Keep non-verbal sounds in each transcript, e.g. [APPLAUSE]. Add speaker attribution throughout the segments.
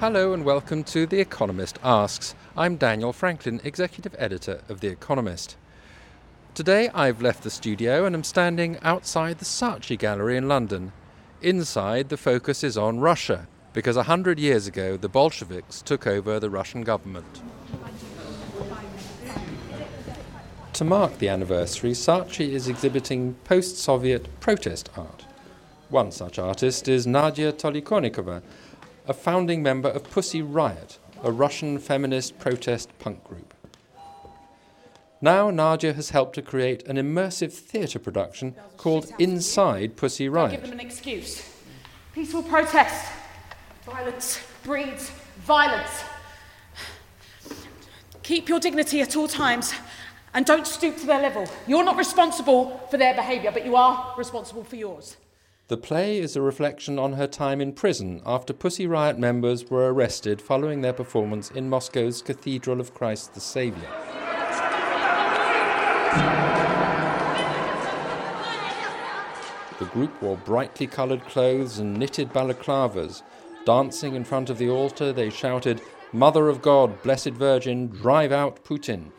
Speaker 1: Hello and welcome to The Economist Asks. I'm Daniel Franklin, Executive Editor of The Economist. Today I've left the studio and am standing outside the Saatchi Gallery in London. Inside, the focus is on Russia, because a hundred years ago the Bolsheviks took over the Russian government. To mark the anniversary, Saatchi is exhibiting post Soviet protest art. One such artist is Nadia Tolokonnikova, a founding member of Pussy Riot, a Russian feminist protest punk group. Now, Nadia has helped to create an immersive theatre production called Inside Pussy Riot.
Speaker 2: Give them an excuse. Peaceful protest. Violence breeds violence. Keep your dignity at all times and don't stoop to their level. You're not responsible for their behaviour, but you are responsible for yours.
Speaker 1: The play is a reflection on her time in prison after Pussy Riot members were arrested following their performance in Moscow's Cathedral of Christ the Saviour. The group wore brightly coloured clothes and knitted balaclavas. Dancing in front of the altar, they shouted, Mother of God, Blessed Virgin, drive out Putin.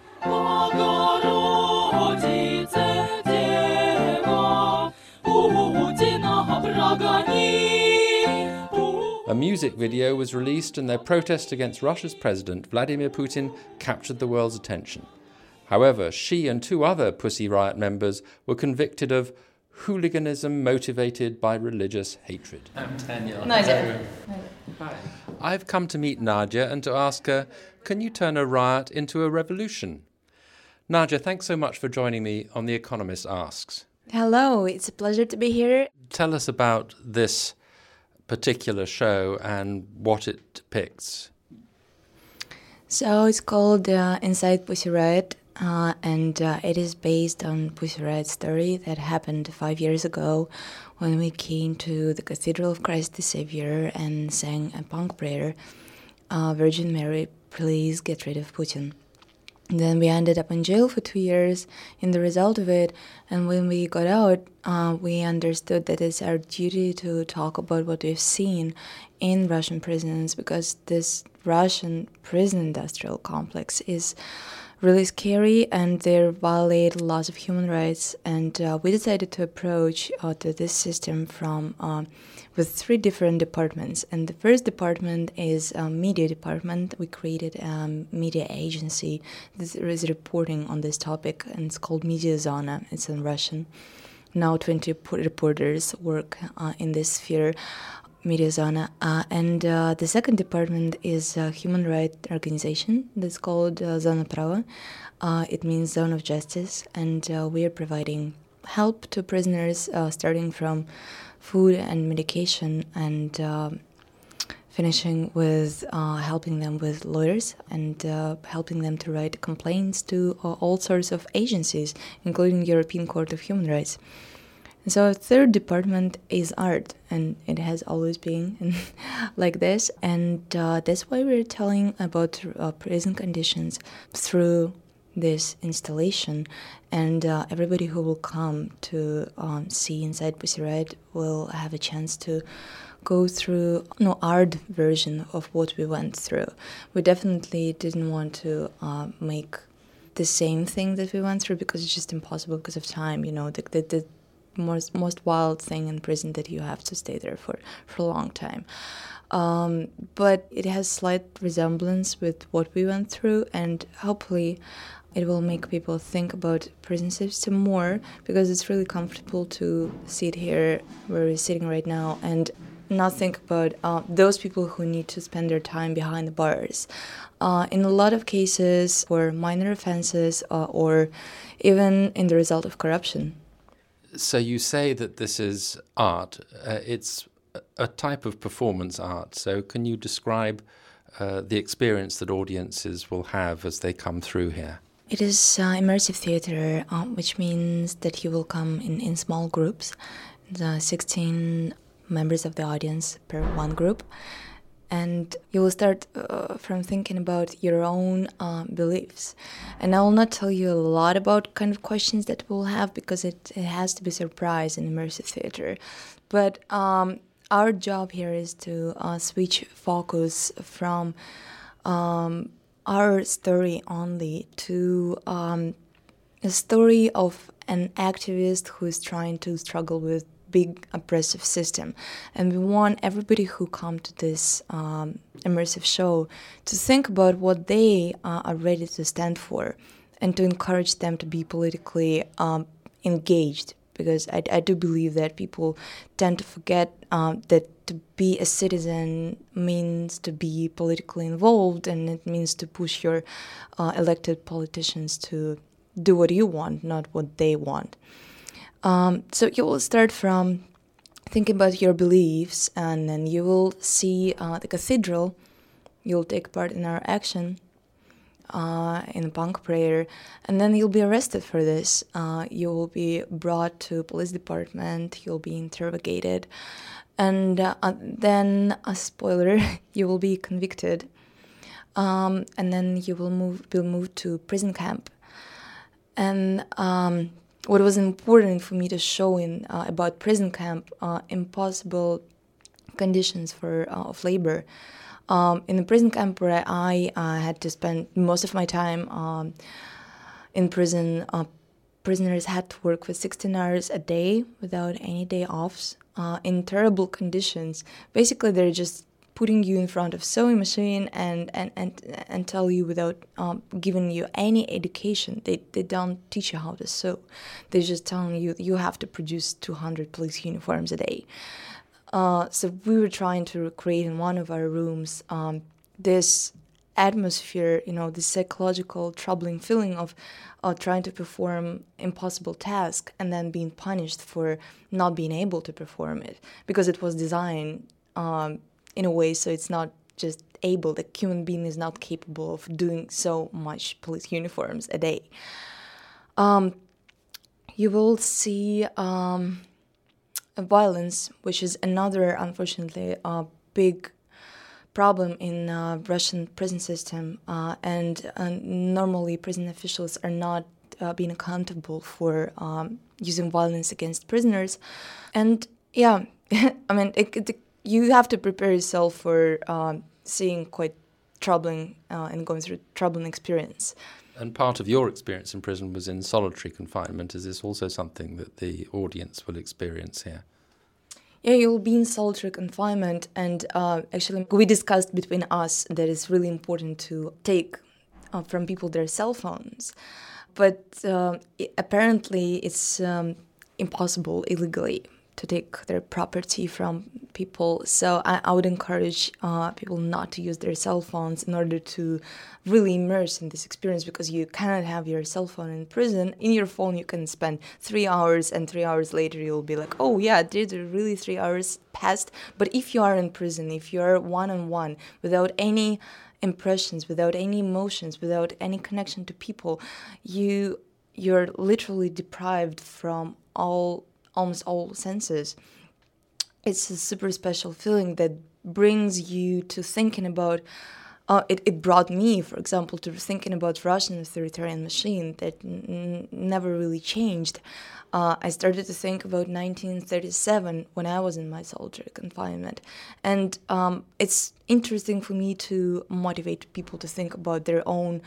Speaker 1: Music video was released, and their protest against Russia's president, Vladimir Putin, captured the world's attention. However, she and two other Pussy Riot members were convicted of hooliganism motivated by religious hatred.
Speaker 3: I'm Tanya.
Speaker 4: Nadia.
Speaker 1: Hi. I've come to meet Nadia and to ask her, can you turn a riot into a revolution? Nadia, thanks so much for joining me on The Economist Asks.
Speaker 4: Hello, it's a pleasure to be here.
Speaker 1: Tell us about this particular show and what it depicts.
Speaker 4: So it's called uh, Inside Pussy Riot, uh, and uh, it is based on Pussy Riot's story that happened five years ago when we came to the Cathedral of Christ the Savior and sang a punk prayer, uh, Virgin Mary, please get rid of Putin. Then we ended up in jail for two years in the result of it. And when we got out, uh, we understood that it's our duty to talk about what we've seen in Russian prisons because this Russian prison industrial complex is really scary and they violate lots of human rights. And uh, we decided to approach uh, to this system from uh, with three different departments. And the first department is a media department. We created a media agency that is reporting on this topic, and it's called Media Zona. It's in Russian. Now 20 reporters work uh, in this sphere. Media Zona. Uh, and uh, the second department is a human rights organization that's called uh, Zona Prava. Uh, it means Zone of Justice, and uh, we are providing help to prisoners uh, starting from food and medication and finishing with helping them with lawyers and helping them to write complaints to all sorts of agencies, including European Court of Human Rights. And so, third department is art, and it has always been [LAUGHS] like this. And uh, that's why we're telling about uh, prison conditions through this installation. And uh, everybody who will come to um, see Inside Pussy Riot will have a chance to go through no art version of what we went through. We definitely didn't want to uh, make the same thing that we went through because it's just impossible because of time. You know, the, the, the most most wild thing in prison that you have to stay there for for a long time. Um, but it has slight resemblance with what we went through, and hopefully, it will make people think about prison system more because it's really comfortable to sit here where we're sitting right now and not think about uh, those people who need to spend their time behind the bars. Uh, in a lot of cases, for minor offenses uh, or even in the result of corruption.
Speaker 1: So you say that this is art. Uh, it's a type of performance art. So can you describe uh, the experience that audiences will have as they come through here?
Speaker 4: It is uh, immersive theater, uh, which means that you will come in, in small groups, the 16 members of the audience per one group. And you will start uh, from thinking about your own uh, beliefs. And I will not tell you a lot about kind of questions that we'll have because it, it has to be surprise in immersive theater. But um, our job here is to uh, switch focus from um, our story only to um, a story of an activist who is trying to struggle with big oppressive system and we want everybody who come to this um, immersive show to think about what they uh, are ready to stand for and to encourage them to be politically um, engaged because I, I do believe that people tend to forget um, that to be a citizen means to be politically involved and it means to push your uh, elected politicians to do what you want, not what they want. Um, so you will start from thinking about your beliefs and then you will see uh, the cathedral, you'll take part in our action uh, in punk prayer, and then you'll be arrested for this. Uh, you will be brought to police department. You'll be interrogated, and uh, then a spoiler, [LAUGHS] you will be convicted, um, and then you will move will move to prison camp. And um, what was important for me to show in uh, about prison camp, uh, impossible conditions for uh, of labor. Um, in the prison camp where I uh, had to spend most of my time um, in prison, uh, prisoners had to work for 16 hours a day without any day offs uh, in terrible conditions. Basically, they're just putting you in front of sewing machine and and and, and tell you without um, giving you any education. They, they don't teach you how to sew. They're just telling you you have to produce 200 police uniforms a day. Uh, so we were trying to create in one of our rooms um, this atmosphere, you know, this psychological troubling feeling of uh, trying to perform impossible task and then being punished for not being able to perform it because it was designed um, in a way so it's not just able. The human being is not capable of doing so much police uniforms a day. Um, you will see. Um, violence, which is another, unfortunately, uh, big problem in uh, Russian prison system. Uh, and uh, normally, prison officials are not uh, being accountable for um, using violence against prisoners. And yeah, [LAUGHS] I mean, it, it, you have to prepare yourself for um, seeing quite troubling uh, and going through troubling experience.
Speaker 1: And part of your experience in prison was in solitary confinement. Is this also something that the audience will experience here?
Speaker 4: Yeah, you'll be in solitary confinement, and uh, actually, we discussed between us that it's really important to take uh, from people their cell phones, but uh, it, apparently, it's um, impossible illegally to take their property from people. So I, I would encourage uh, people not to use their cell phones in order to really immerse in this experience because you cannot have your cell phone in prison. In your phone, you can spend three hours, and three hours later, you'll be like, oh, yeah, did really three hours passed? But if you are in prison, if you're one on one without any impressions, without any emotions, without any connection to people, you you're literally deprived from all almost all senses. It's a super special feeling that brings you to thinking about. Uh, it, it brought me, for example, to thinking about Russian authoritarian machine that n- never really changed. Uh, I started to think about 1937 when I was in my solitary confinement, and um, it's interesting for me to motivate people to think about their own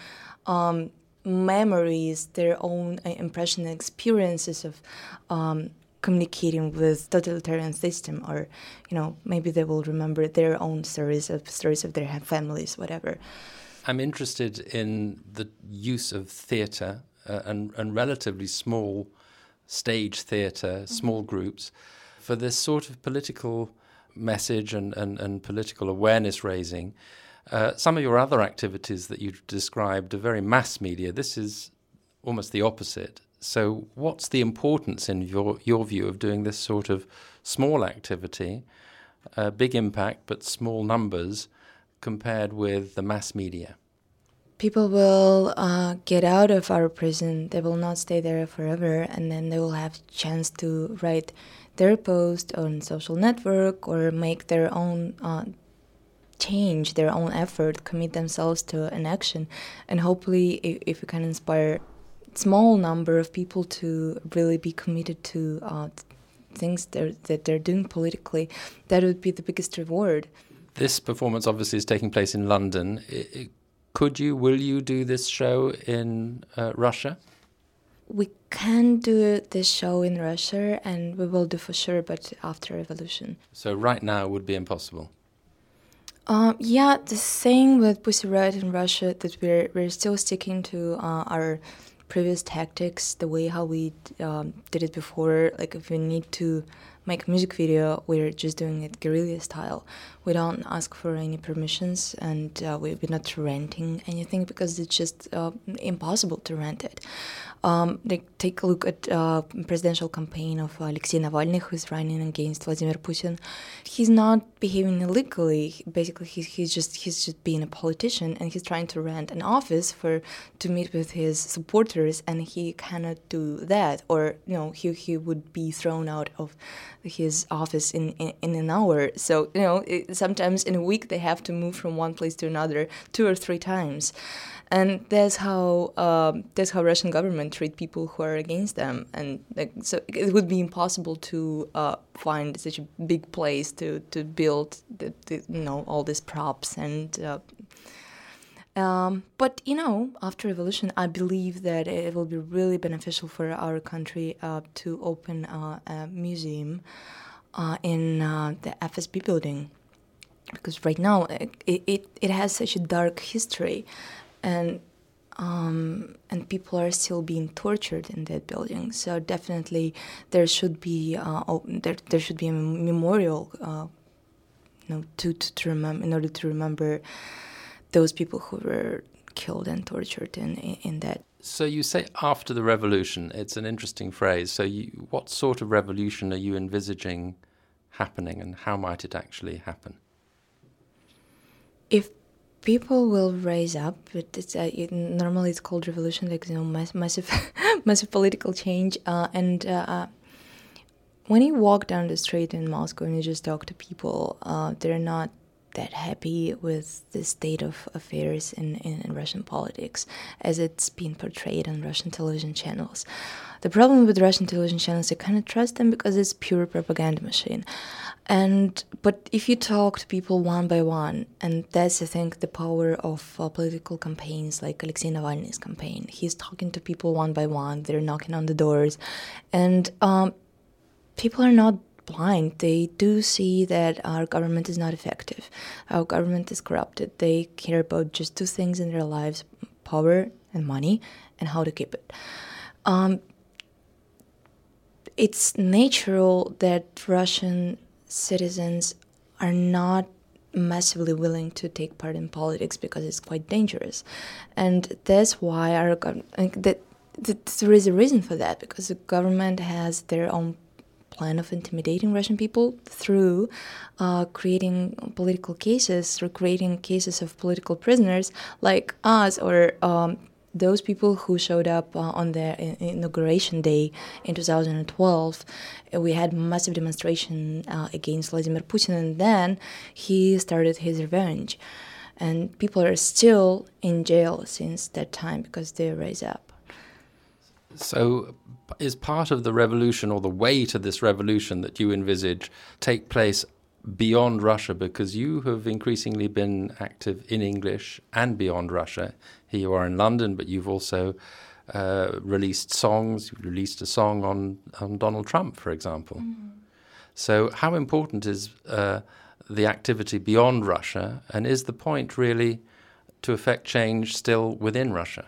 Speaker 4: um, memories, their own uh, impression and experiences of um, communicating with totalitarian system or you know maybe they will remember their own stories of stories of their families whatever
Speaker 1: i'm interested in the use of theater uh, and, and relatively small stage theater mm-hmm. small groups for this sort of political message and, and, and political awareness raising. Uh, some of your other activities that you've described are very mass media. This is almost the opposite. So, what's the importance, in your, your view, of doing this sort of small activity, uh, big impact, but small numbers, compared with the mass media?
Speaker 4: People will uh, get out of our prison. They will not stay there forever, and then they will have chance to write their post on social network or make their own uh, change, their own effort, commit themselves to an action, and hopefully, if, if can inspire small number of people to really be committed to uh, things they're, that they're doing politically, that would be the biggest reward.
Speaker 1: This performance obviously is taking place in London. Could you, will you do this show in uh, Russia?
Speaker 4: we can do this show in Russia, and we will do for sure, but after revolution.
Speaker 1: So right now would be impossible.
Speaker 4: Um, yeah, the same with Pussy Riot in Russia that we're we're still sticking to uh, our previous tactics, the way how we um, did it before. Like if we need to make a music video, we're just doing it guerrilla style. We don't ask for any permissions, and uh, we're not renting anything because it's just uh, impossible to rent it. Um, take a look at uh, presidential campaign of Alexei Navalny, who's running against Vladimir Putin. He's not behaving illegally. Basically, he's, he's just he's just being a politician, and he's trying to rent an office for to meet with his supporters, and he cannot do that, or you know he he would be thrown out of his office in, in, in an hour. So you know it, sometimes in a week they have to move from one place to another two or three times and that's how uh, that's how Russian government treat people who are against them, and like, so it would be impossible to uh, find such a big place to to build the, the, you know all these props and. Uh, um, but you know, after revolution, I believe that it will be really beneficial for our country uh, to open uh, a museum uh, in the FSB building because right now it, it, it has such a dark history and um, and people are still being tortured in that building. So definitely there should be uh, there there should be a memorial, uh, you know, to, to, to remember in order to remember those people who were killed and tortured in in that.
Speaker 1: So you say after the revolution. It's an interesting phrase. So you, what sort of revolution are you envisaging happening, and how might it actually happen?
Speaker 4: If people will raise up. But it's uh, it, normally it's called revolution, like you know, mass, massive, [LAUGHS] massive political change. Uh, and uh, uh, when you walk down the street in Moscow and you just talk to people, uh, they're not that happy with the state of affairs in, in, in, Russian politics as it's been portrayed on Russian television channels. The problem with Russian television channels, you kind of trust them because it's pure propaganda machine. And but if you talk to people one by one, and that's I think the power of uh, political campaigns like Alexei Navalny's campaign. He's talking to people one by one. They're knocking on the doors, and um, people are not blind. They do see that our government is not effective. Our government is corrupted. They care about just two things in their lives: power and money, and how to keep it. Um, it's natural that Russian citizens are not massively willing to take part in politics because it's quite dangerous, and that's why our that, there is a reason for that because the government has their own plan of intimidating Russian people through uh, creating political cases, through creating cases of political prisoners like us or um, those people who showed up uh, on the inauguration day in 2012, uh, we had massive demonstration uh, against Vladimir Putin, and then he started his revenge. And people are still in jail since that time because they rise up.
Speaker 1: So, is part of the revolution or the way to this revolution that you envisage take place beyond Russia because you have increasingly been active in English and beyond Russia. Here you are in London, but you've also uh, released songs. You released a song on, on Donald Trump, for example. Mm. So, how important is uh, the activity beyond Russia, and is the point really to affect change still within Russia?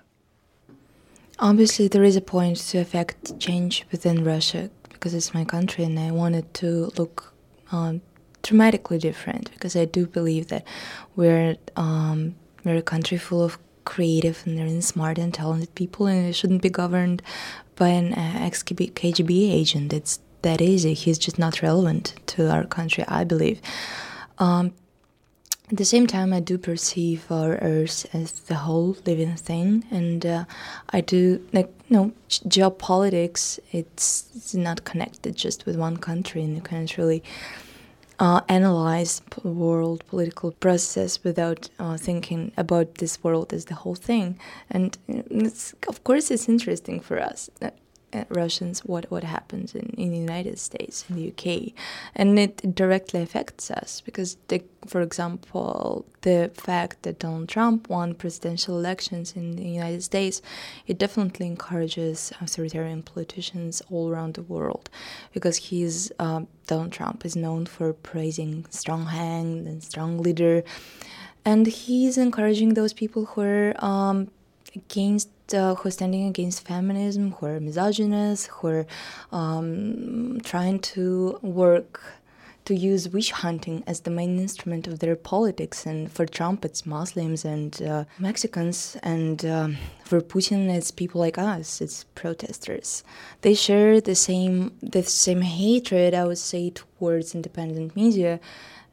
Speaker 4: Obviously, there is a point to affect change within Russia because it's my country, and I wanted to look um, dramatically different because I do believe that we're um, we're a country full of creative and really smart and talented people, and it shouldn't be governed by an uh, ex KGB agent. It's that easy. He's just not relevant to our country, I believe. Um, at the same time, I do perceive our Earth as the whole living thing, and uh, I do like know geopolitics. It's, it's not connected just with one country, and you can't really uh, analyze world political process without uh, thinking about this world as the whole thing. And of course, it's interesting for us. Uh, Russians what what happens in, in the United States, in the UK, and it directly affects us because, the, for example, the fact that Donald Trump won presidential elections in the United States, it definitely encourages authoritarian politicians all around the world, because he's um, Donald Trump is known for praising strong hand and strong leader, and he's encouraging those people who are um, against uh, who are standing against feminism, who are misogynists, who are um, trying to work to use witch hunting as the main instrument of their politics. And for Trump, it's Muslims and uh, Mexicans, and um, for Putin, it's people like us. It's protesters. They share the same the same hatred, I would say, towards independent media.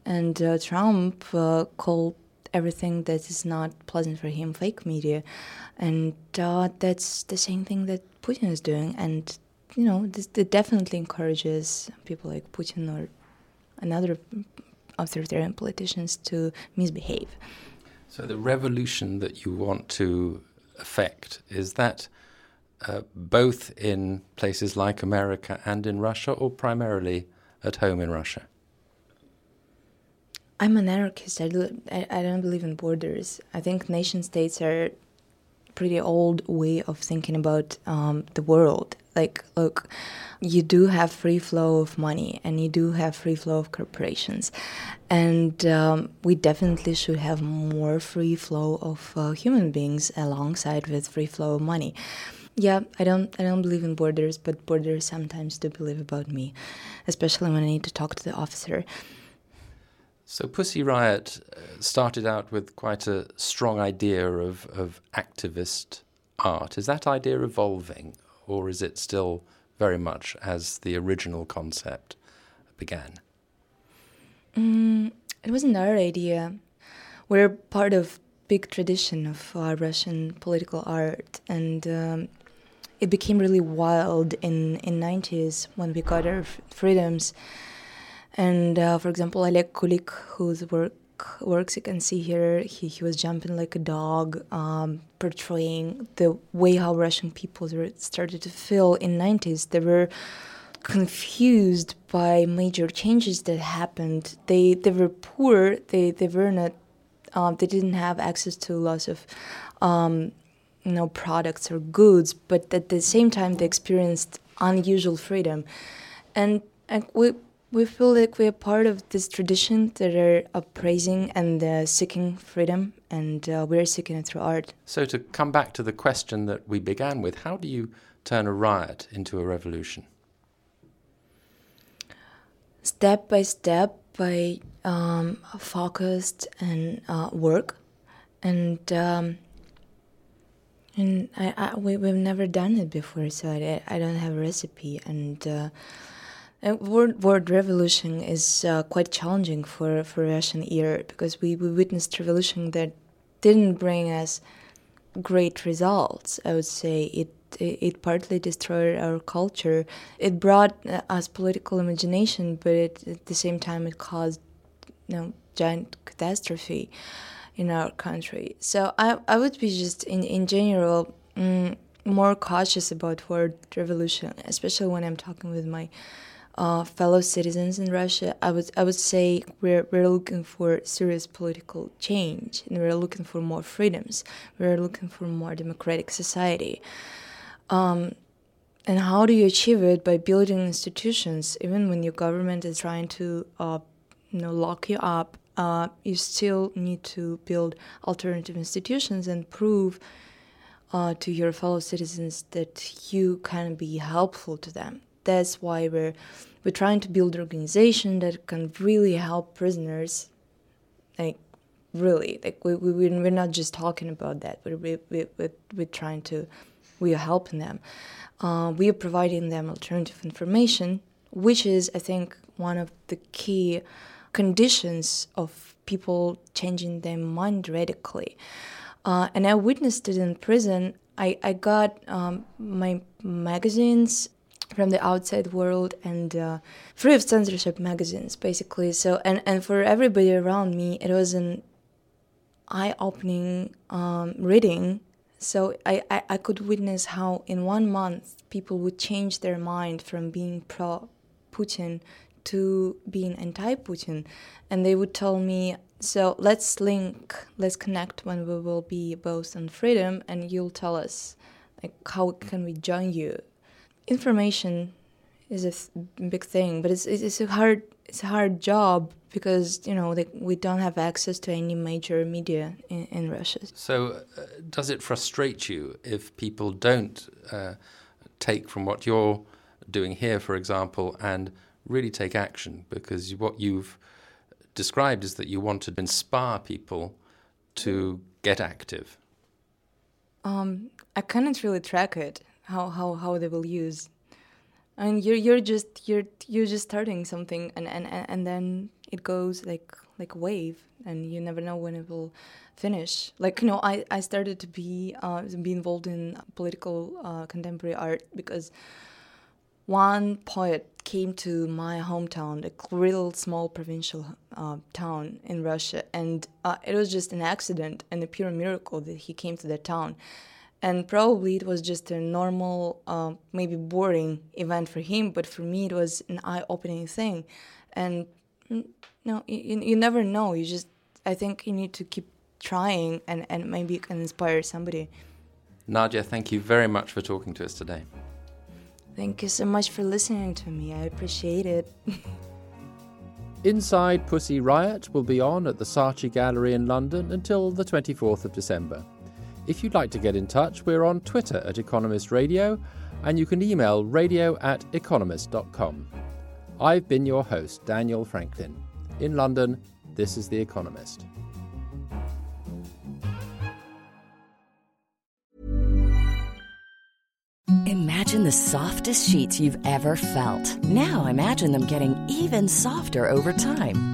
Speaker 4: And uh, Trump uh, called everything that is not pleasant for him fake media and uh, that's the same thing that Putin is doing. And you know, this, it definitely encourages people like Putin or another authoritarian politicians to misbehave.
Speaker 1: So the revolution that you want to effect is that uh, both in places like America and in Russia, or primarily at home in Russia?
Speaker 4: I'm an anarchist. I, do, I, I don't believe in borders. I think nation states are pretty old way of thinking about um, the world. Like, look, you do have free flow of money and you do have free flow of corporations, and um, we definitely should have more free flow of uh, human beings alongside with free flow of money. Yeah, I don't I don't believe in borders, but borders sometimes do believe about me, especially when I need to talk to the officer.
Speaker 1: So Pussy Riot uh, started out with quite a strong idea of, of activist art. Is that idea evolving, or is it still very much as the original concept began?
Speaker 4: Mm, it wasn't our idea. We're part of big tradition of uh, Russian political art, and um, it became really wild in in 90s when we got our freedoms and uh, for example, Oleg Kulik, whose work works you can see here, he, he was jumping like a dog, um, portraying the way how Russian people started to feel in 90s. They were confused by major changes that happened. They they were poor. They they were not. Um, they didn't have access to lots of. Um, you know products or goods but at the same time they experienced unusual freedom and, and we we feel like we are part of this tradition that are appraising and uh, seeking freedom, and uh, we're seeking it through art.
Speaker 1: So, to come back to the question that we began with, how do you turn a riot into a revolution?
Speaker 4: Step by step, by um, focused and uh, work, and um, and I, I, we we've never done it before, so I, I don't have a recipe and uh, word, word revolution is uh, quite challenging for, for Russian ear because we, we witnessed revolution that didn't bring us great results. I would say it it, it partly destroyed our culture. It brought uh, us political imagination, but it, at the same time it caused you know giant catastrophe in our country. So I I would be just in in general. Mm, more cautious about word revolution, especially when I'm talking with my uh, fellow citizens in Russia, I would I would say we're we're looking for serious political change, and we're looking for more freedoms. We're looking for more democratic society. Um, and how do you achieve it by building institutions? Even when your government is trying to, uh, you know, lock you up, uh, you still need to build alternative institutions and prove uh, to your fellow citizens that you can be helpful to them that's why we're we're trying to build an organization that can really help prisoners, like really, like we, we we're not just talking about that, but we, we, we, we're trying to, we are helping them. Uh, we are providing them alternative information, which is, I think, one of the key conditions of people changing their mind radically. Uh, and I witnessed it in prison. I, I got um, my magazines from the outside world and uh, free of censorship magazines basically. So and, and for everybody around me it was an eye-opening um, reading. So I, I, I could witness how in one month people would change their mind from being pro putin to being anti-putin. And they would tell me so let's link let's connect when we will be both on freedom and you'll tell us like how can we join you information is a th- big thing, but it's, it's a hard it's a hard job because you know they, we don't have access to any major media in, in Russia.
Speaker 1: So, uh, does it frustrate you if people don't uh, take from what you're doing here, for example, and really take action? Because what you've described is that you want to inspire people to get active.
Speaker 4: Um, I cannot really track it how how how they will use. And you're you're just you're you're just starting something and and and then it goes like like a wave and you never know when it will finish. Like you know i i started to be uh be involved in political uh, contemporary art because one poet came to my hometown, a little small provincial uh, town in Russia, and uh, it was just an accident and a pure miracle that he came to that town and probably it was just a normal uh, maybe boring event for him but for me it was an eye-opening thing. And mm, no you, you never know. You just i think you need to keep trying and, and maybe you can inspire somebody.
Speaker 1: Nadia thank you very much for talking to us today.
Speaker 4: Thank you so much for listening to me. I appreciate it. [LAUGHS]
Speaker 1: Inside Pussy Riot will be on at the Saatchi Gallery in London until the 24th of December. If you'd like to get in touch, we're on Twitter at Economist Radio, and you can email radio at economist.com. I've been your host, Daniel Franklin. In London, this is The Economist.
Speaker 3: Imagine the softest sheets you've ever felt. Now imagine them getting even softer over time.